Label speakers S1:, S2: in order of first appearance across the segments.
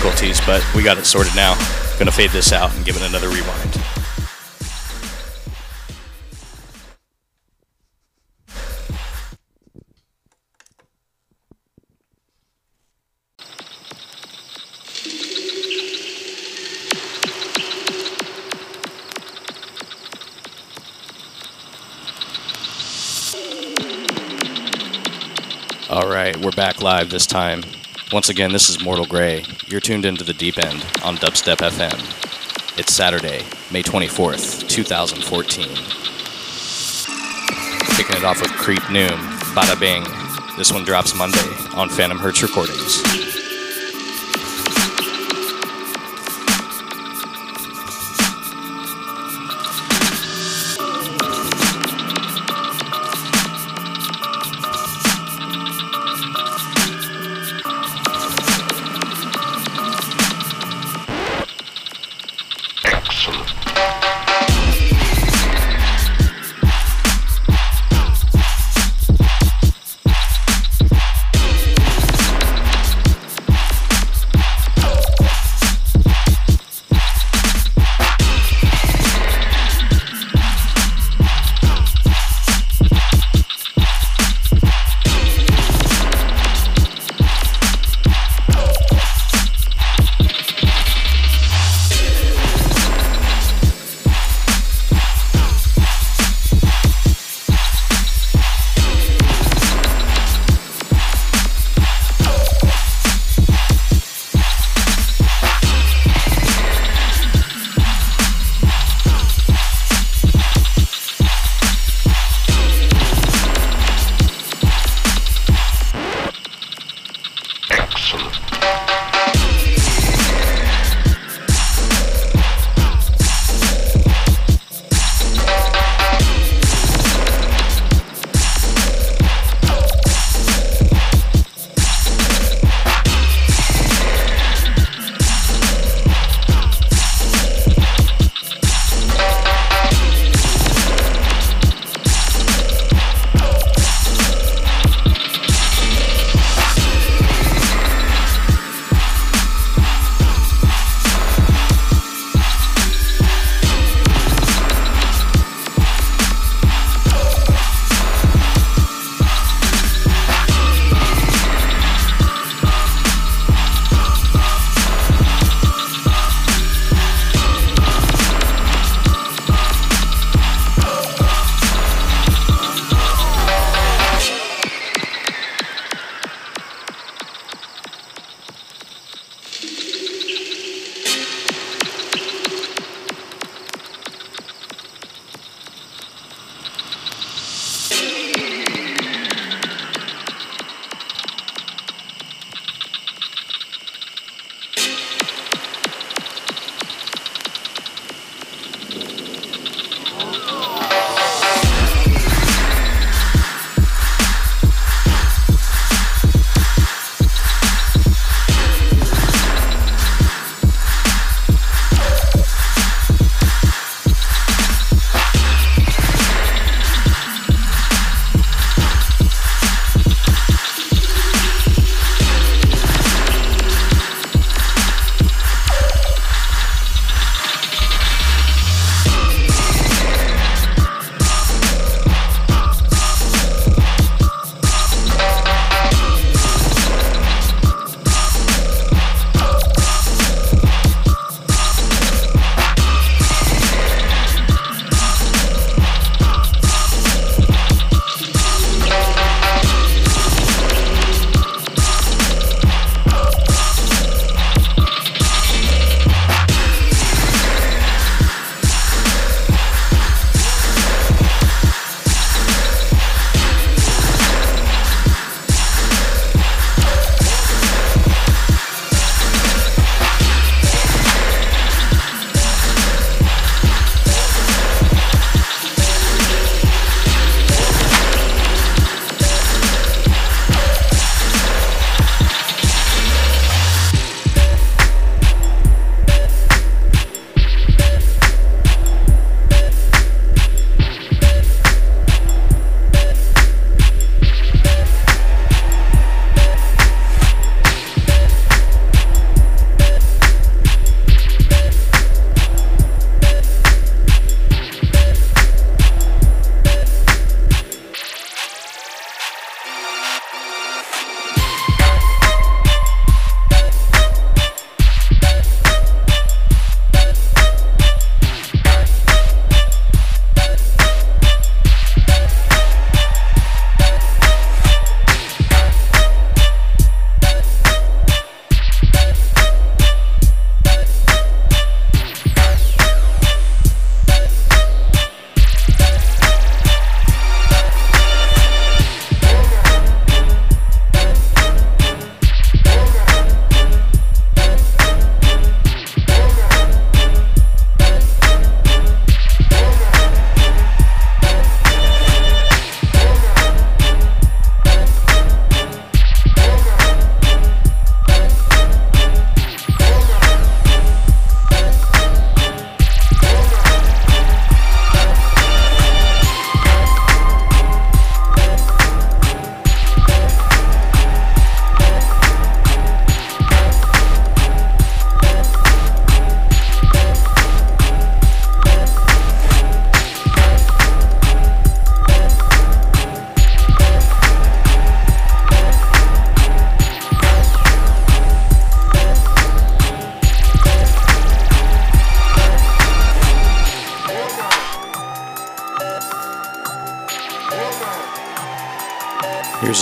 S1: difficulties, but we got it sorted now. Gonna fade this out and give it another rewind. All right, we're back live this time. Once again, this is Mortal Grey. You're tuned into the deep end on Dubstep FM. It's Saturday, May 24th, 2014. Kicking it off with Creep Noom, Bada Bing. This one drops Monday on Phantom Hertz Recordings.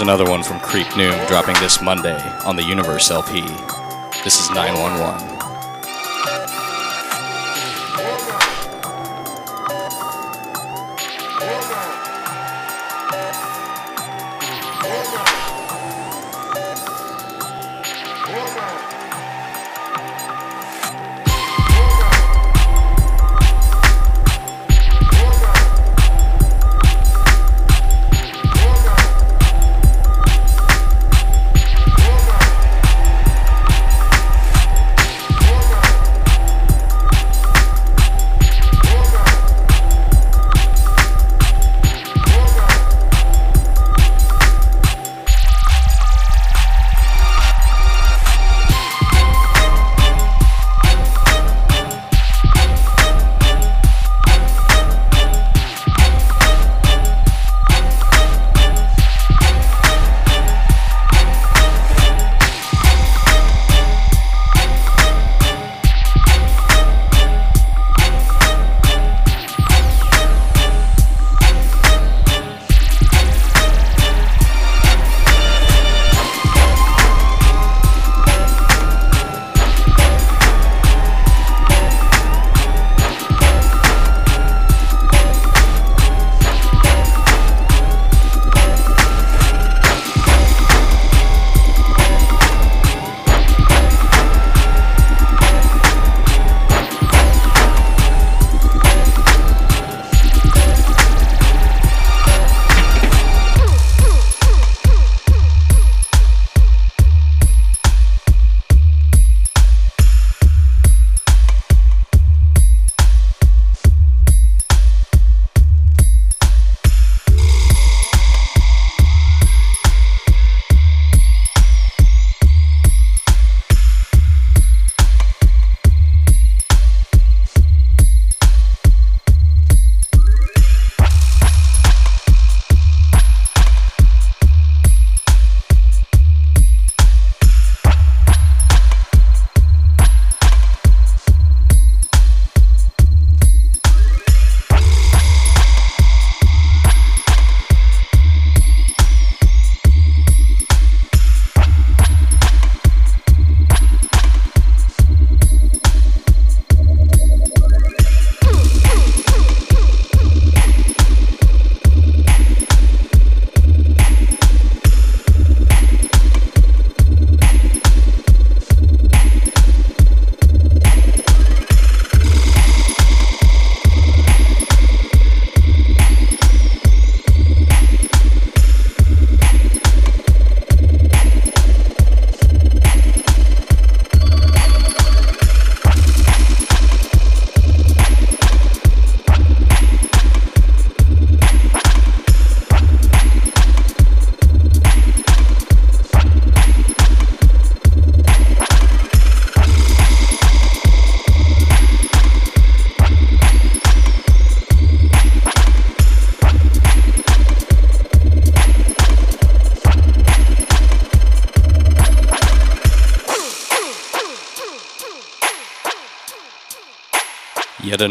S1: Another one from Creep Noom dropping this Monday on the Universe LP. This is 911.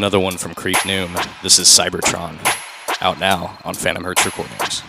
S1: Another one from Creep Noom. This is Cybertron, out now on Phantom Hertz Recordings.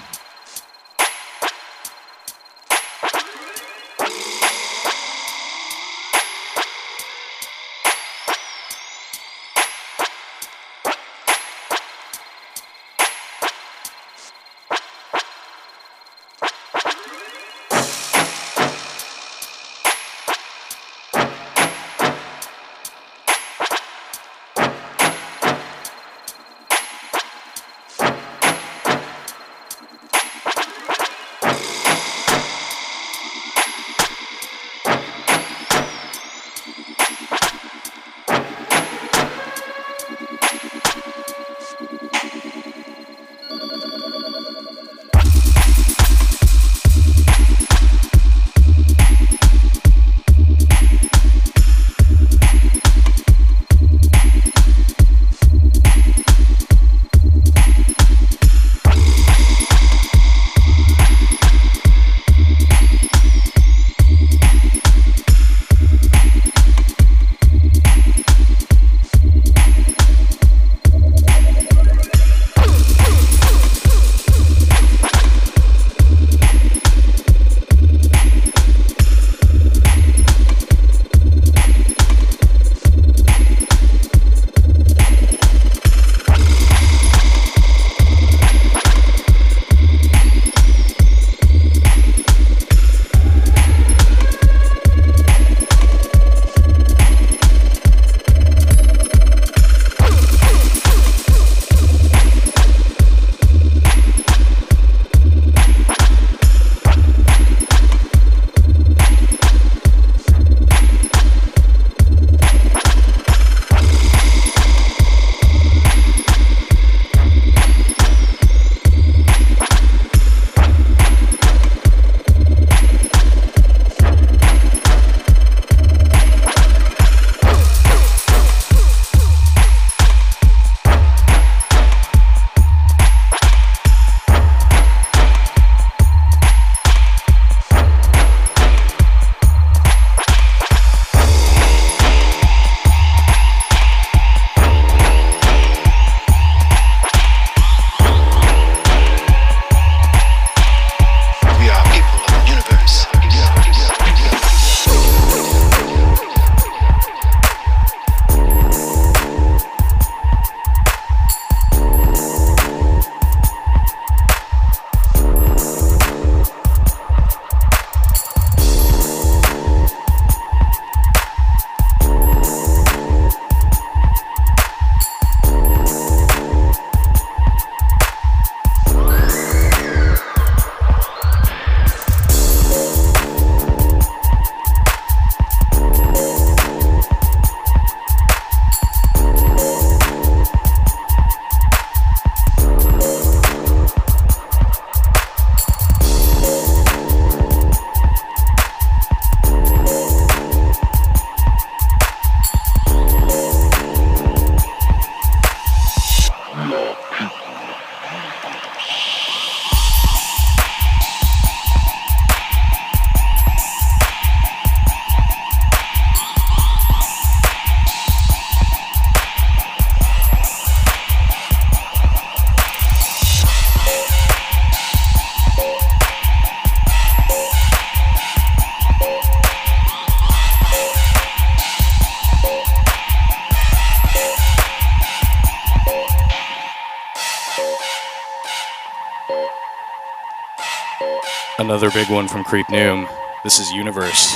S1: Big one from Creep Noom. This is Universe,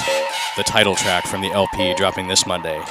S1: the title track from the LP dropping this Monday.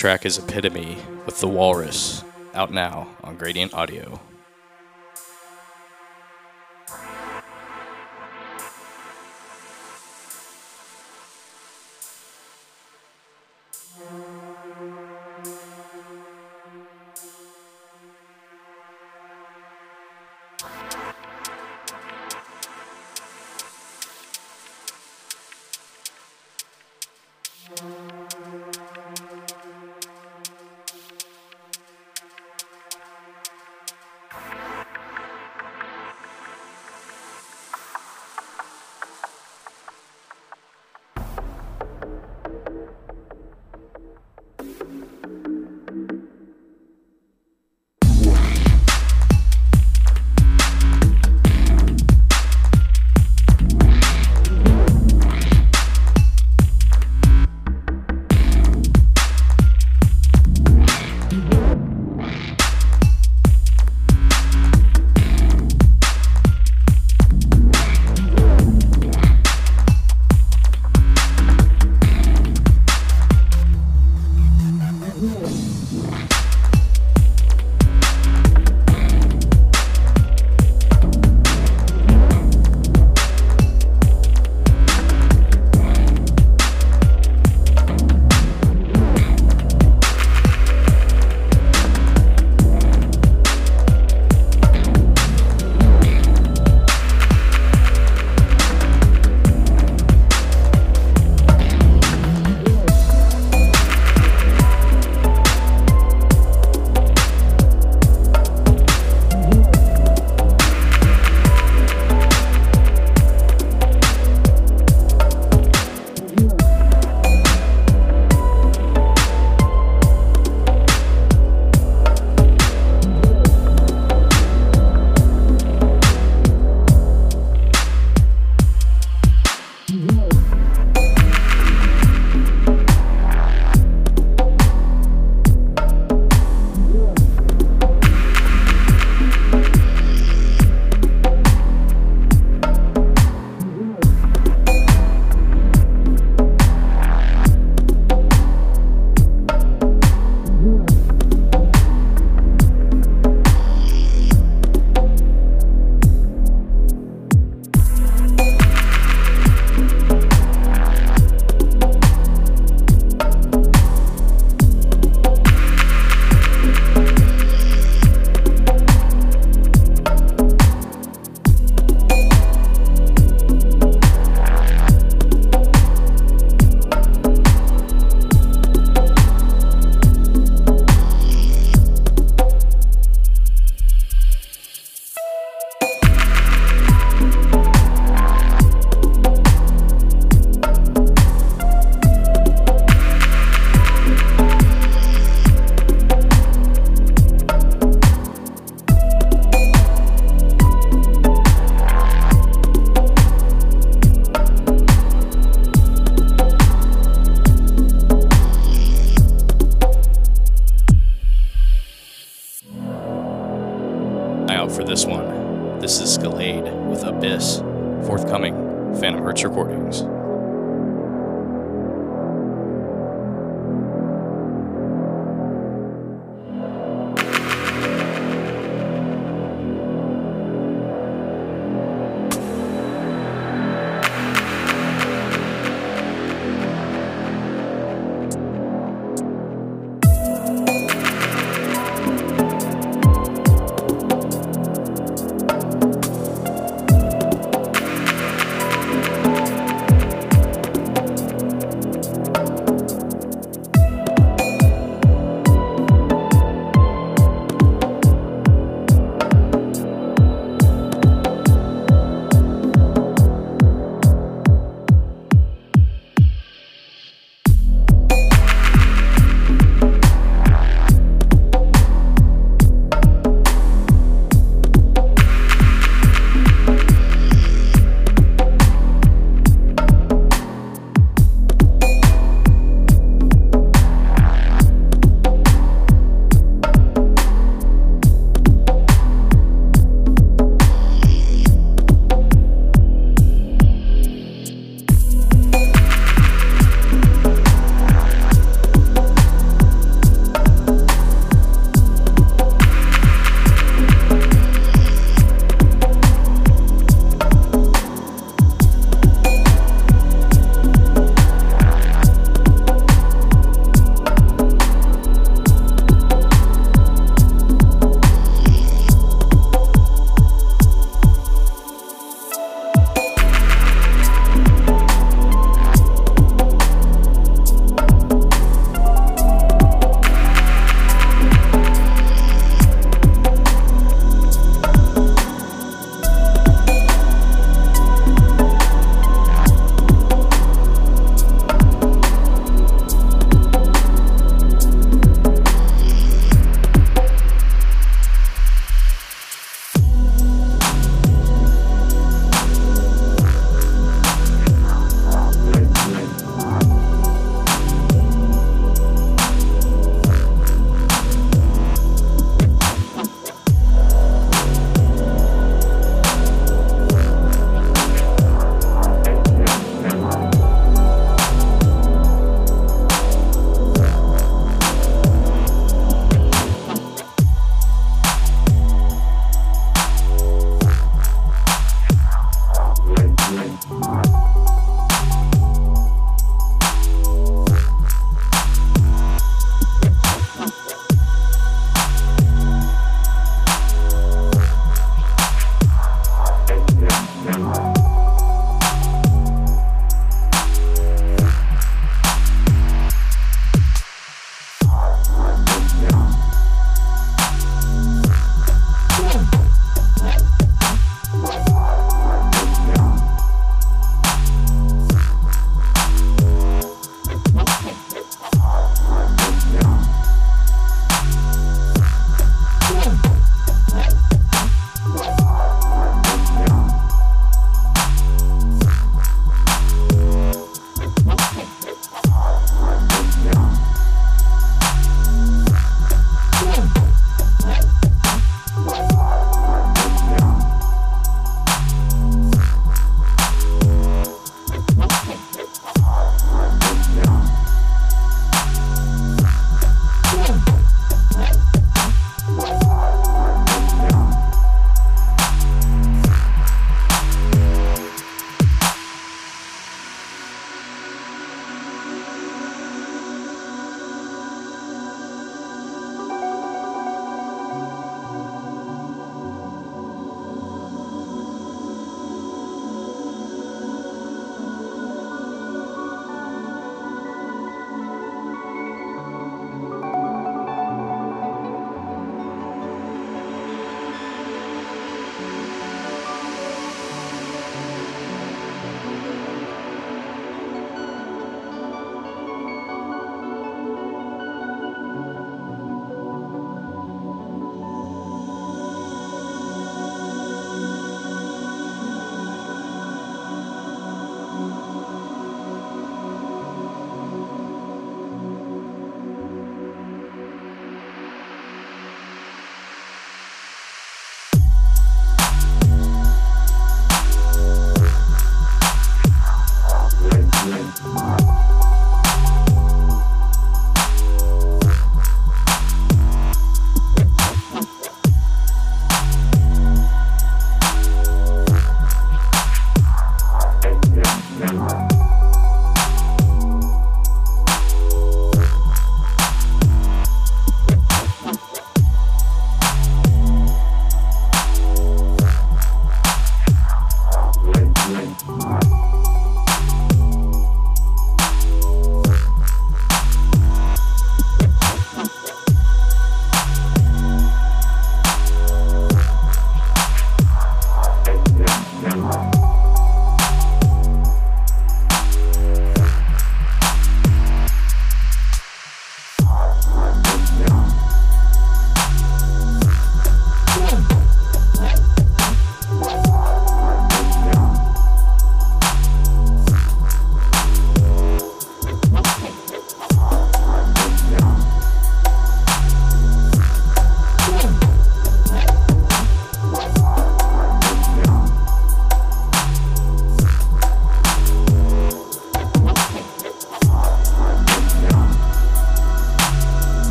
S1: Track is Epitome with The Walrus, out now on Gradient Audio.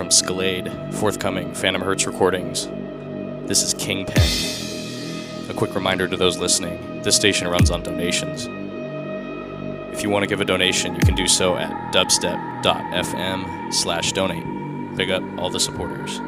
S1: From Scalade, forthcoming Phantom Hertz recordings. This is Kingpin. A quick reminder to those listening this station runs on donations. If you want to give a donation, you can do so at dubstep.fm slash donate. Big up all the supporters.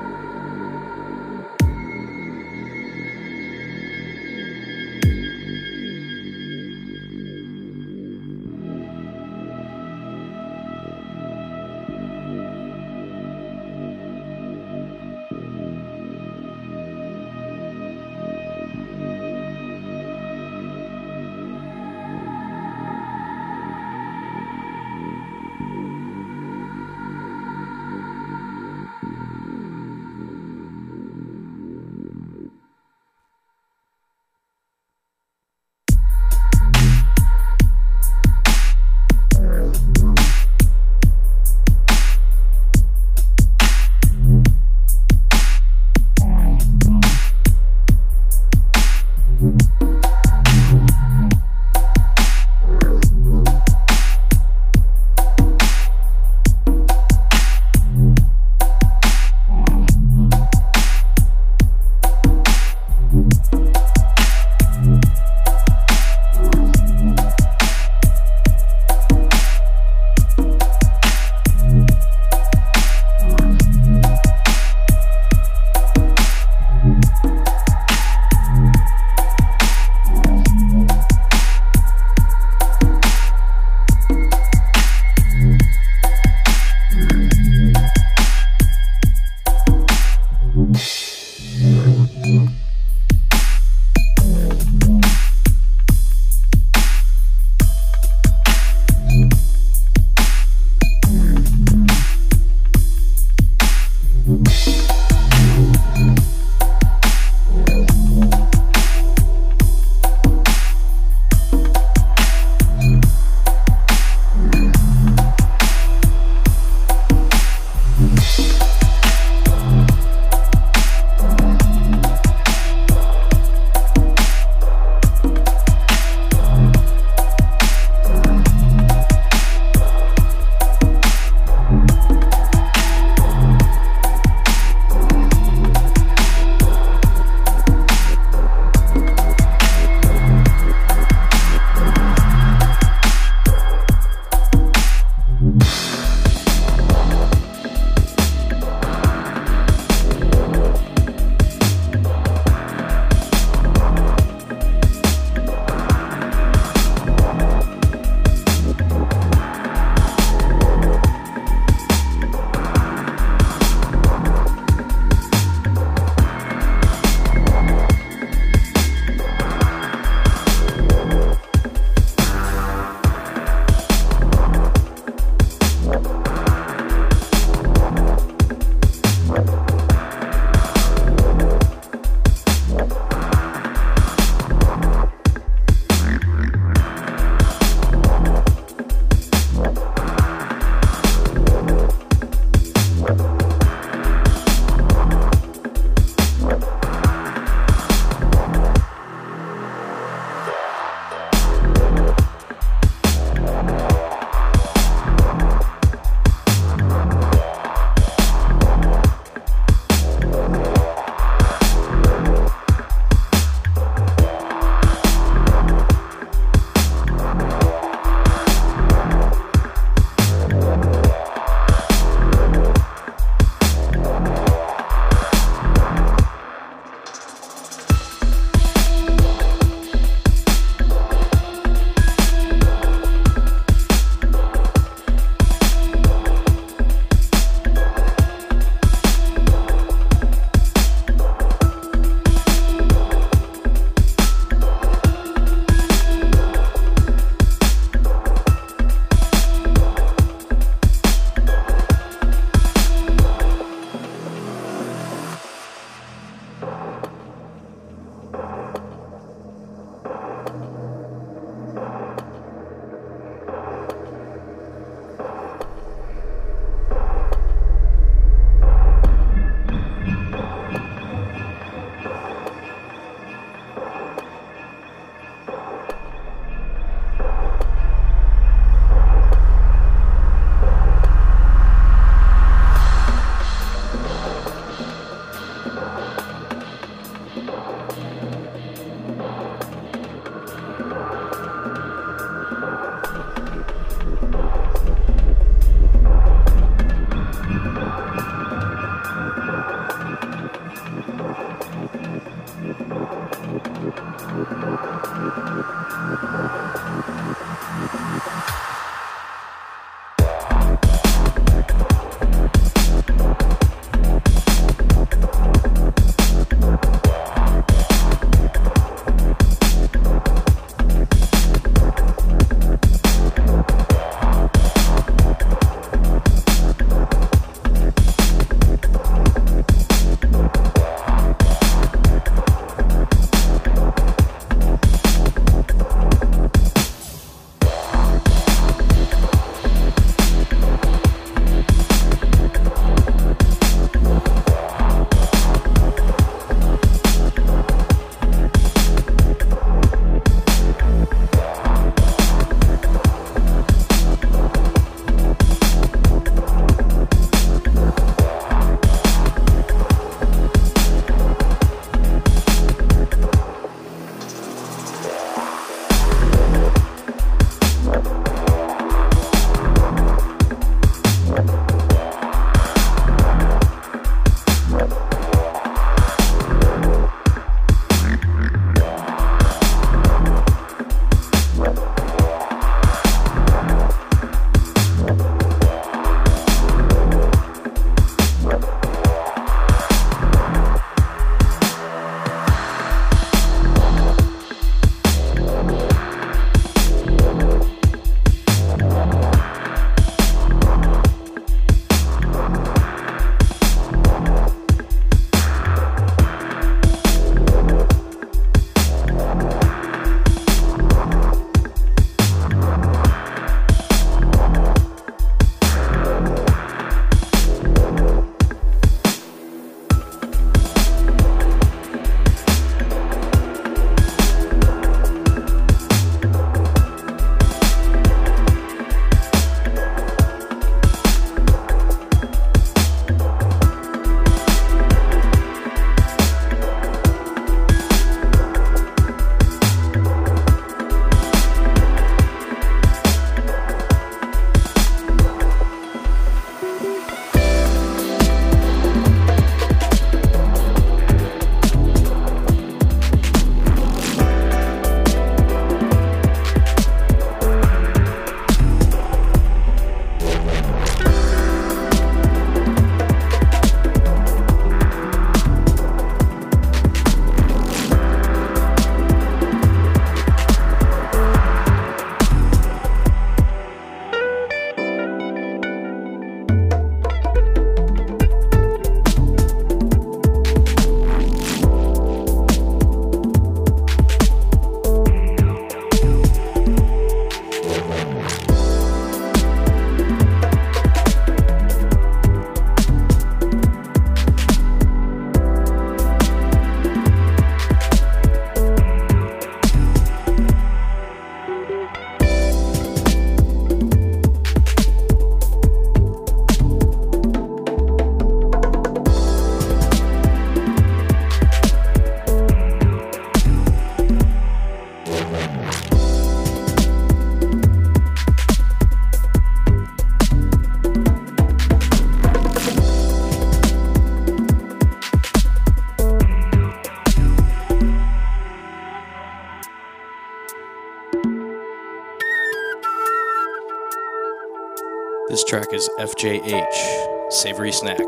S1: FJH, Savory Snack.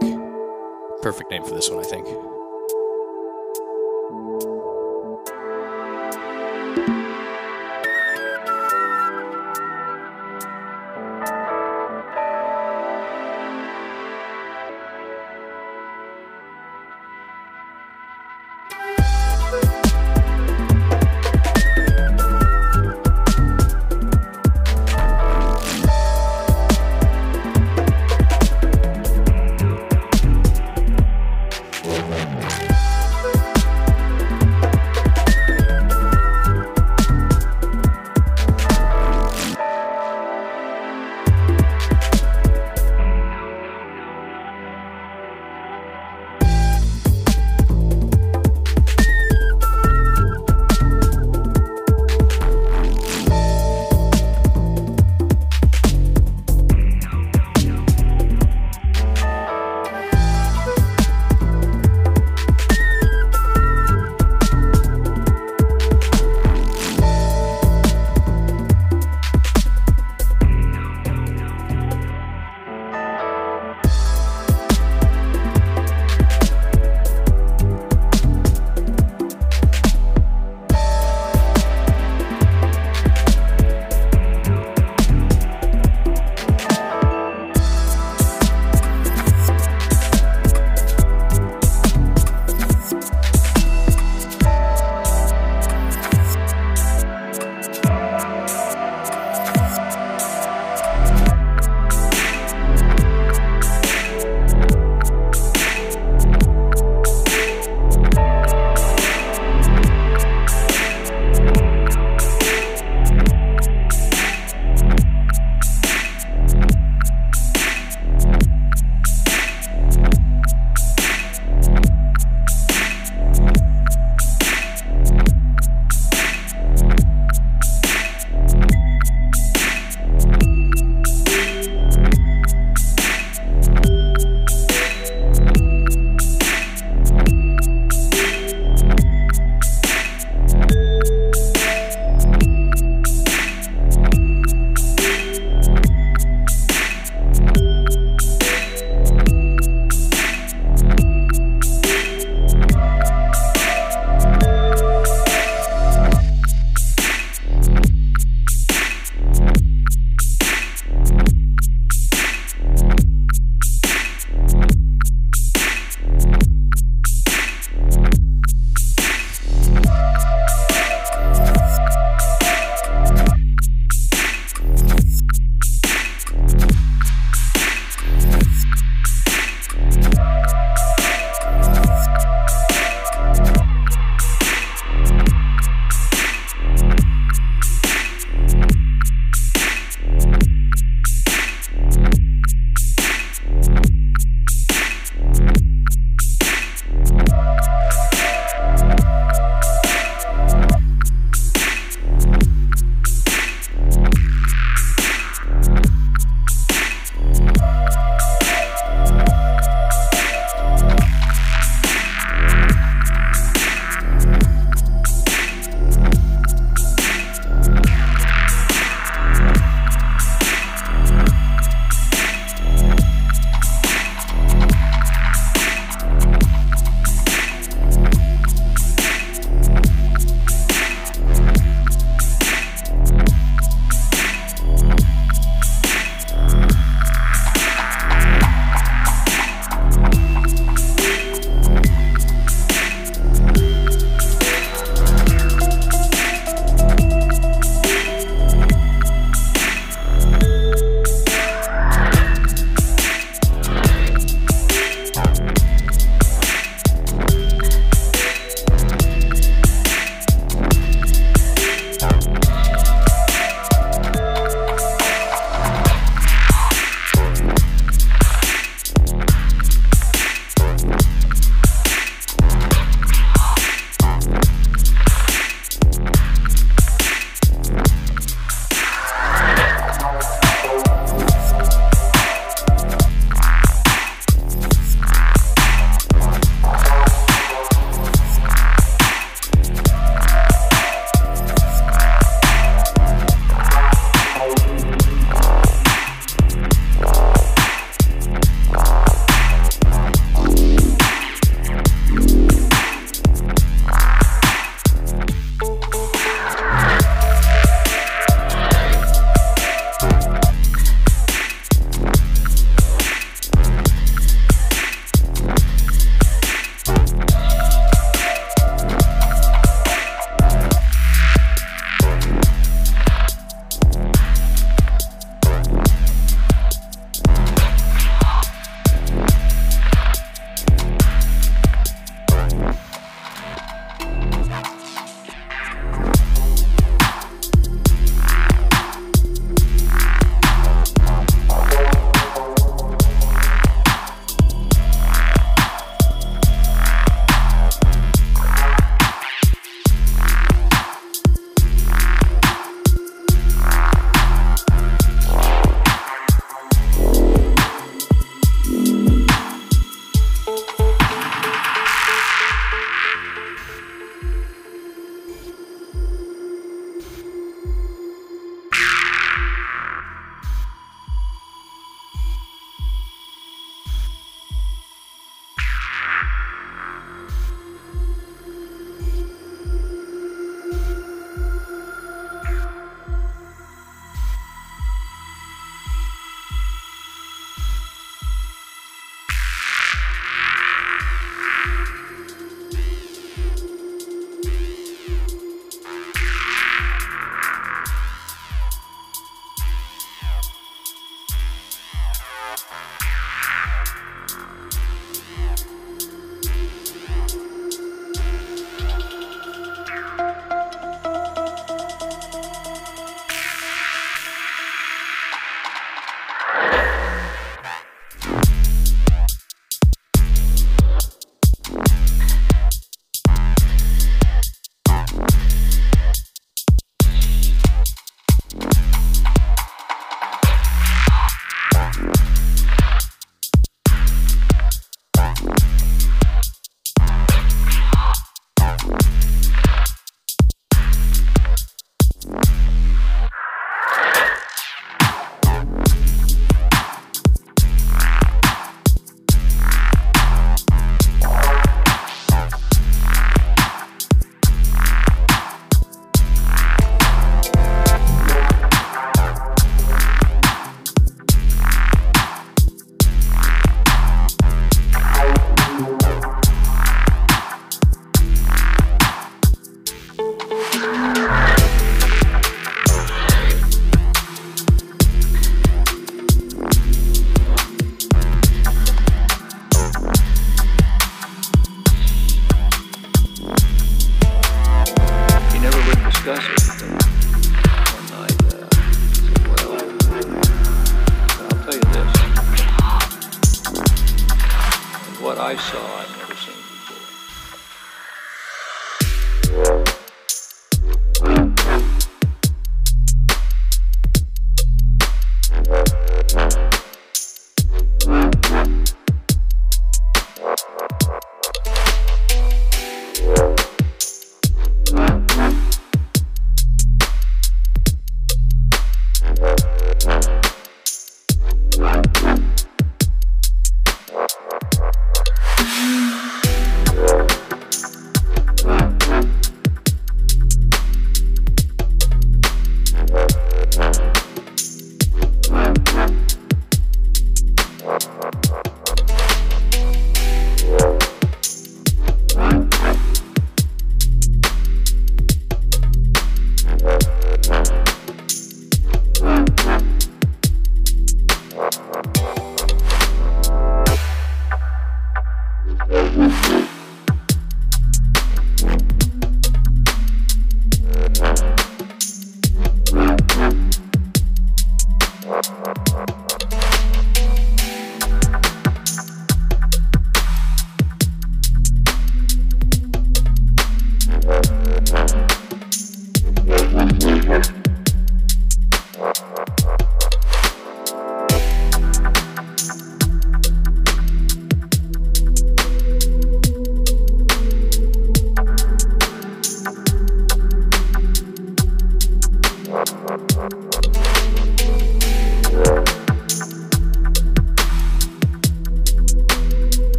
S1: Perfect name for this one, I think.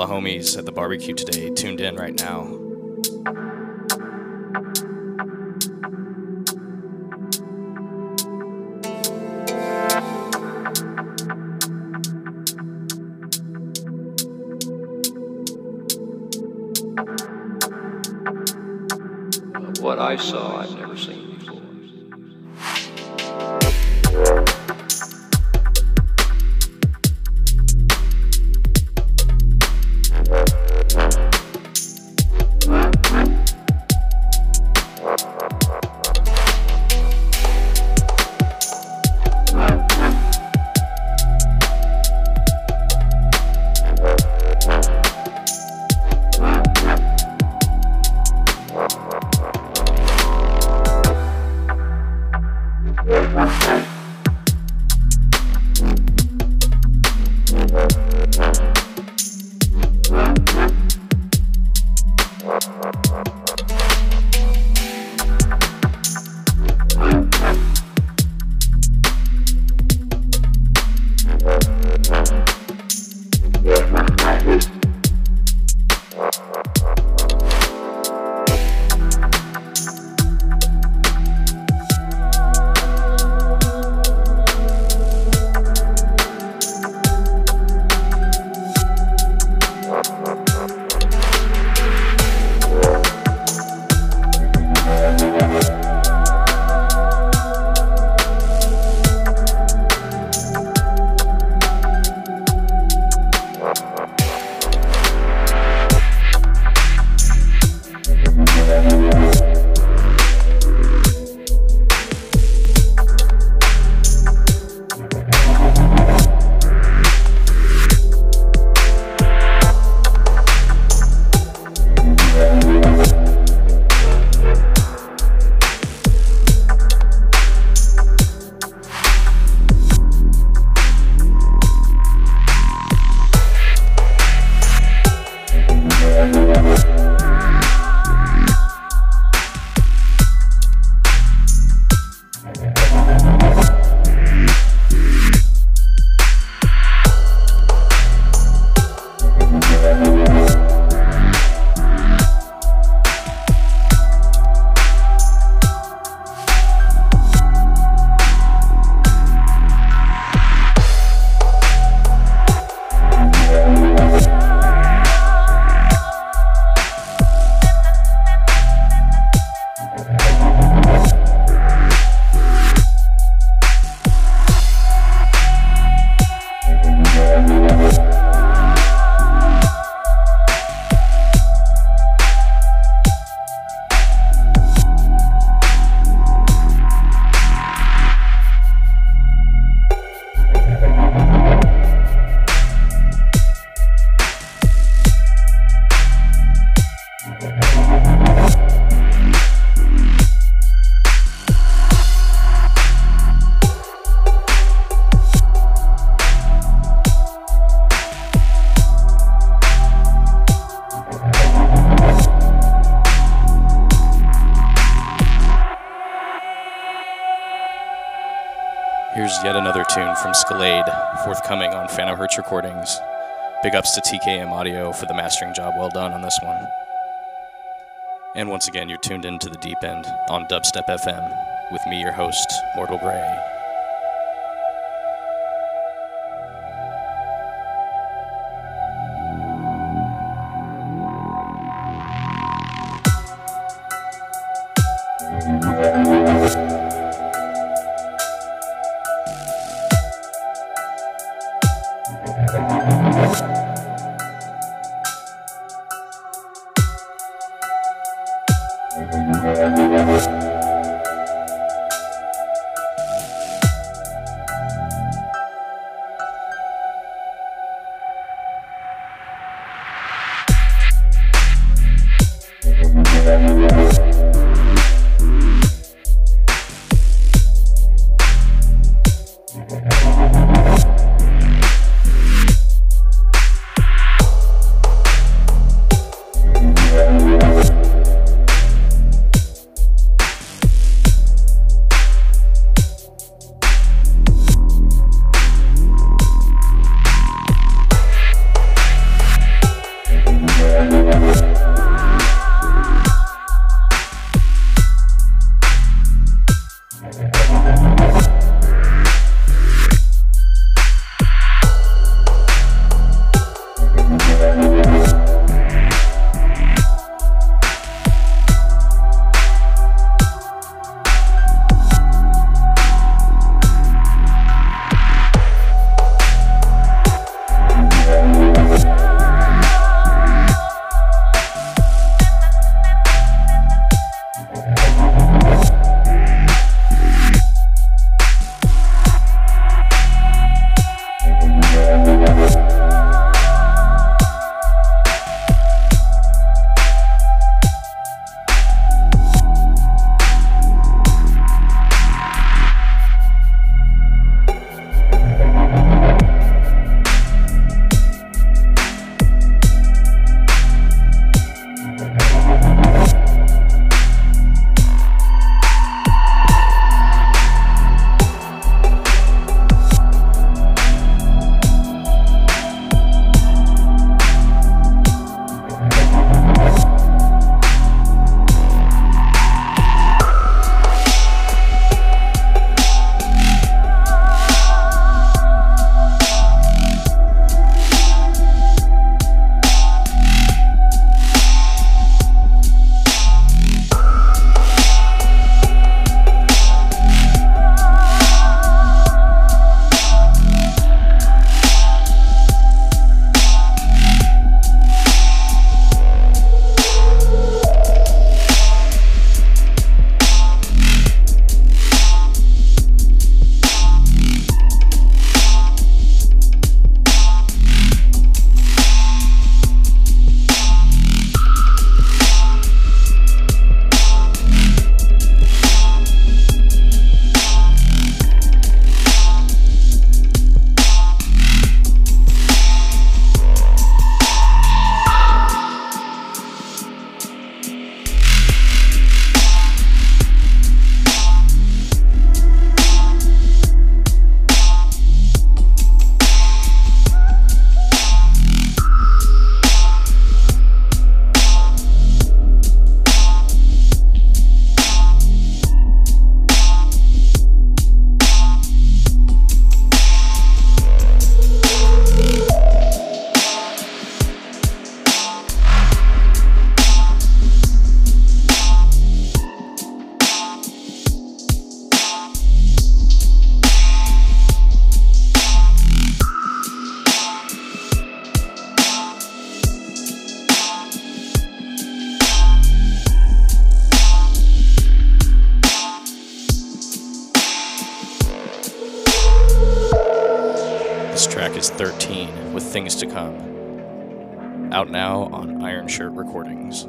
S1: the homies at the barbecue today tuned in right now. Tune from Scalade, forthcoming on Phantom Hertz Recordings. Big ups to TKM Audio for the mastering job well done on this one. And once again, you're tuned into the deep end on Dubstep FM with me, your host, Mortal Grey. 13 with Things to Come. Out now on Iron Shirt Recordings.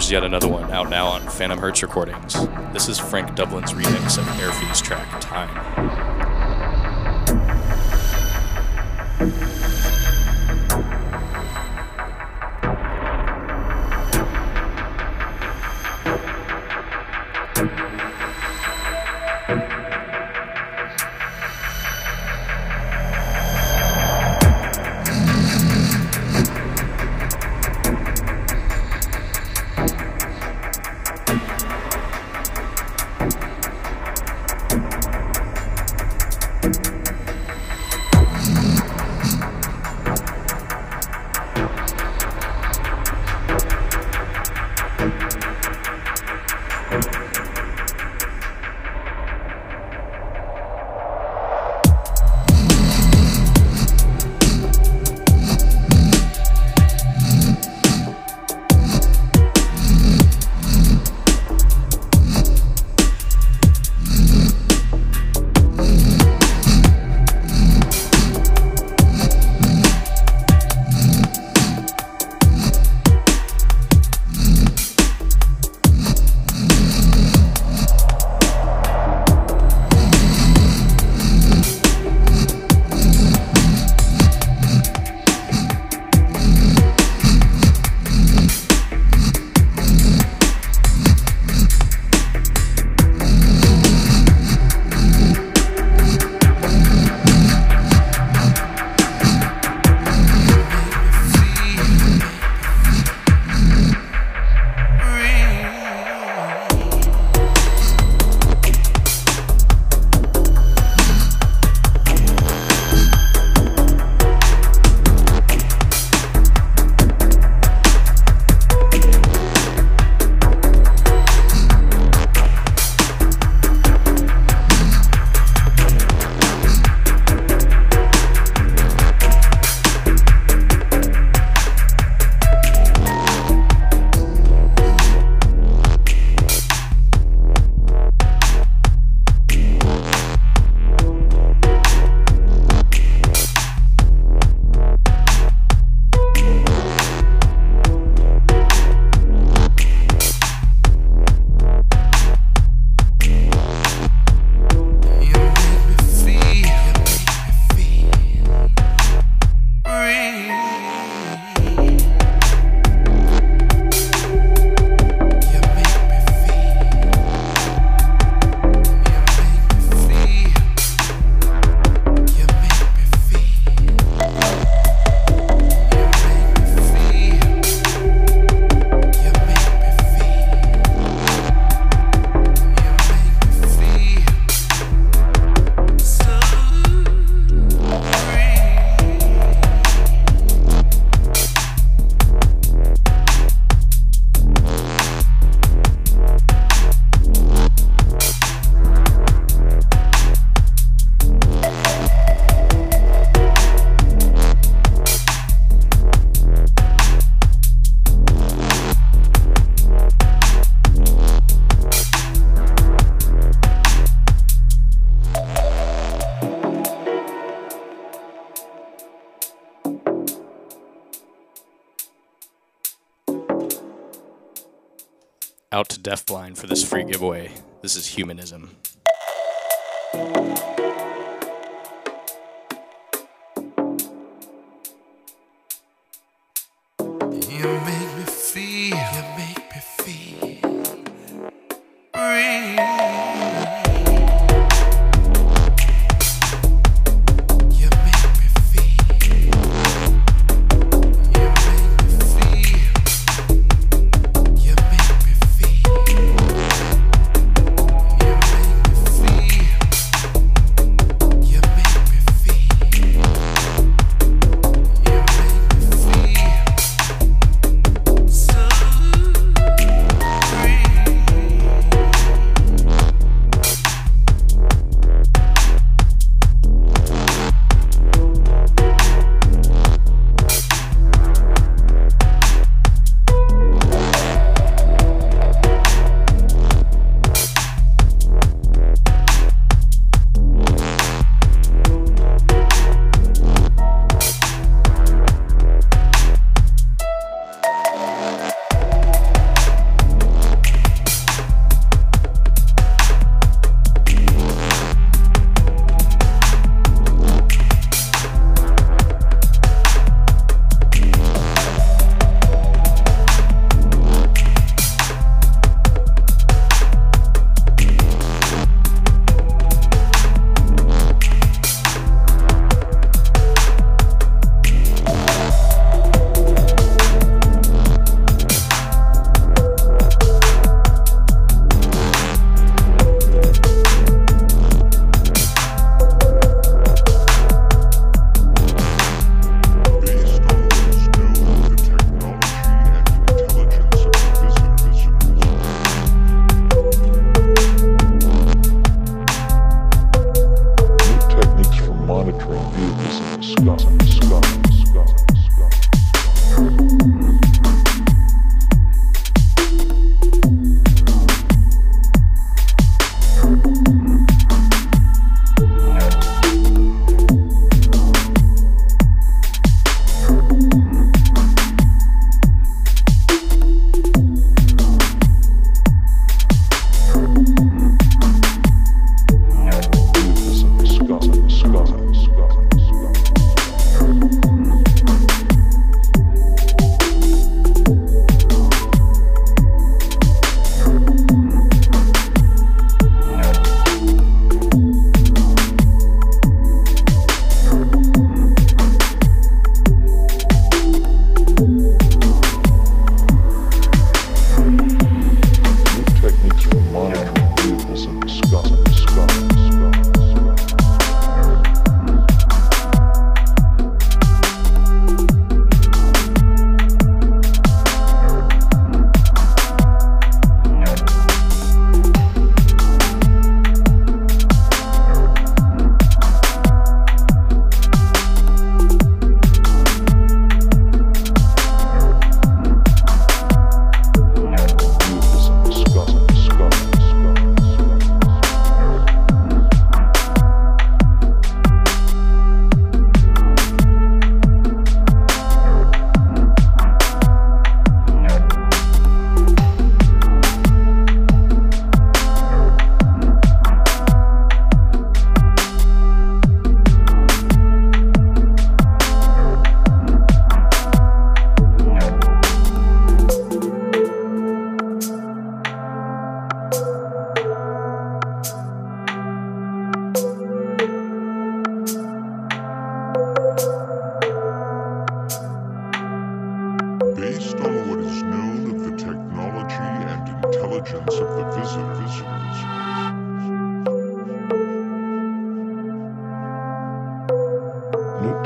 S1: Here's yet another one out now on Phantom Hertz Recordings. This is Frank Dublin's remix of Airfee's track Time. Deafblind for this free giveaway. This is humanism.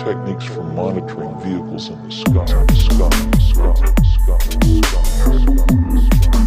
S2: techniques for monitoring vehicles in the sky. sky, sky, sky